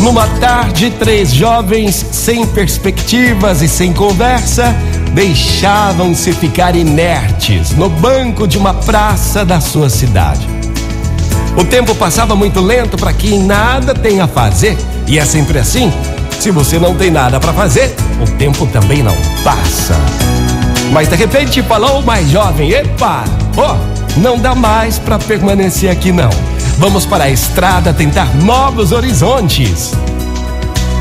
Numa tarde, três jovens sem perspectivas e sem conversa deixavam-se ficar inertes no banco de uma praça da sua cidade. O tempo passava muito lento para quem nada tem a fazer, e é sempre assim. Se você não tem nada para fazer, o tempo também não passa. Mas de repente falou o mais jovem: Epa, ó, oh, não dá mais para permanecer aqui não. Vamos para a estrada tentar novos horizontes.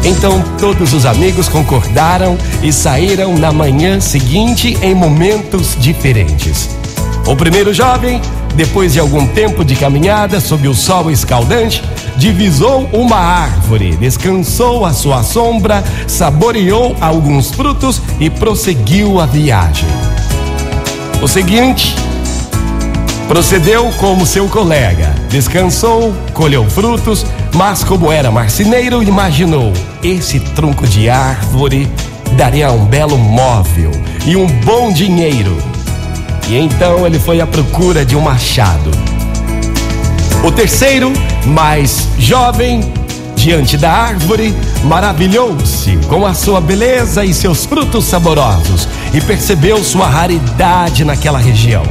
Então todos os amigos concordaram e saíram na manhã seguinte em momentos diferentes. O primeiro jovem, depois de algum tempo de caminhada sob o sol escaldante, divisou uma árvore, descansou à sua sombra, saboreou alguns frutos e prosseguiu a viagem. O seguinte procedeu como seu colega, descansou, colheu frutos, mas como era marceneiro, imaginou: esse tronco de árvore daria um belo móvel e um bom dinheiro. E então ele foi à procura de um machado. O terceiro, mais jovem, diante da árvore, maravilhou-se com a sua beleza e seus frutos saborosos e percebeu sua raridade naquela região.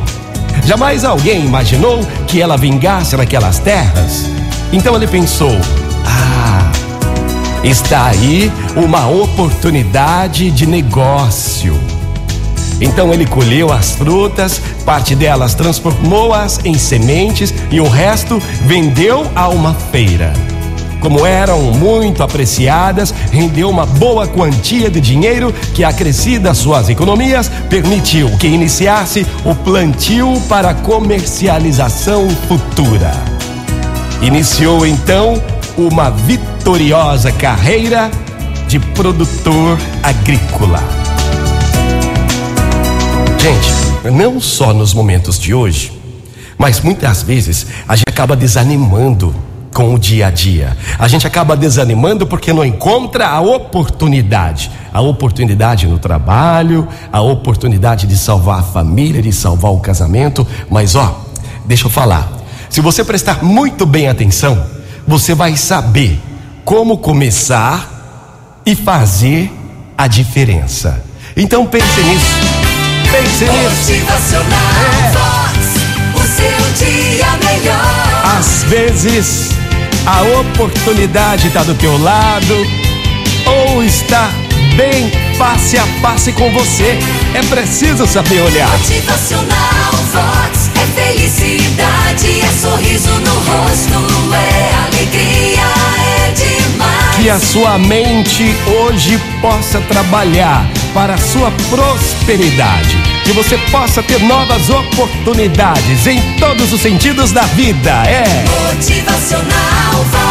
Jamais alguém imaginou que ela vingasse naquelas terras. Então ele pensou: ah, está aí uma oportunidade de negócio. Então ele colheu as frutas, parte delas transformou-as em sementes e o resto vendeu a uma feira. Como eram muito apreciadas, rendeu uma boa quantia de dinheiro que, acrescida suas economias, permitiu que iniciasse o plantio para comercialização futura. Iniciou então uma vitoriosa carreira de produtor agrícola. Gente, não só nos momentos de hoje, mas muitas vezes a gente acaba desanimando com o dia a dia. A gente acaba desanimando porque não encontra a oportunidade. A oportunidade no trabalho, a oportunidade de salvar a família, de salvar o casamento. Mas ó, deixa eu falar. Se você prestar muito bem atenção, você vai saber como começar e fazer a diferença. Então pense nisso. Pense nisso. Vox. O seu dia melhor. Às vezes a oportunidade está do teu lado ou está bem face a face com você. É preciso saber olhar. Motivacional Vox. É felicidade, é sorriso no rosto, é alegria, é demais. Que a sua mente hoje possa trabalhar para a sua prosperidade. Que você possa ter novas oportunidades em todos os sentidos da vida. É. Motivacional.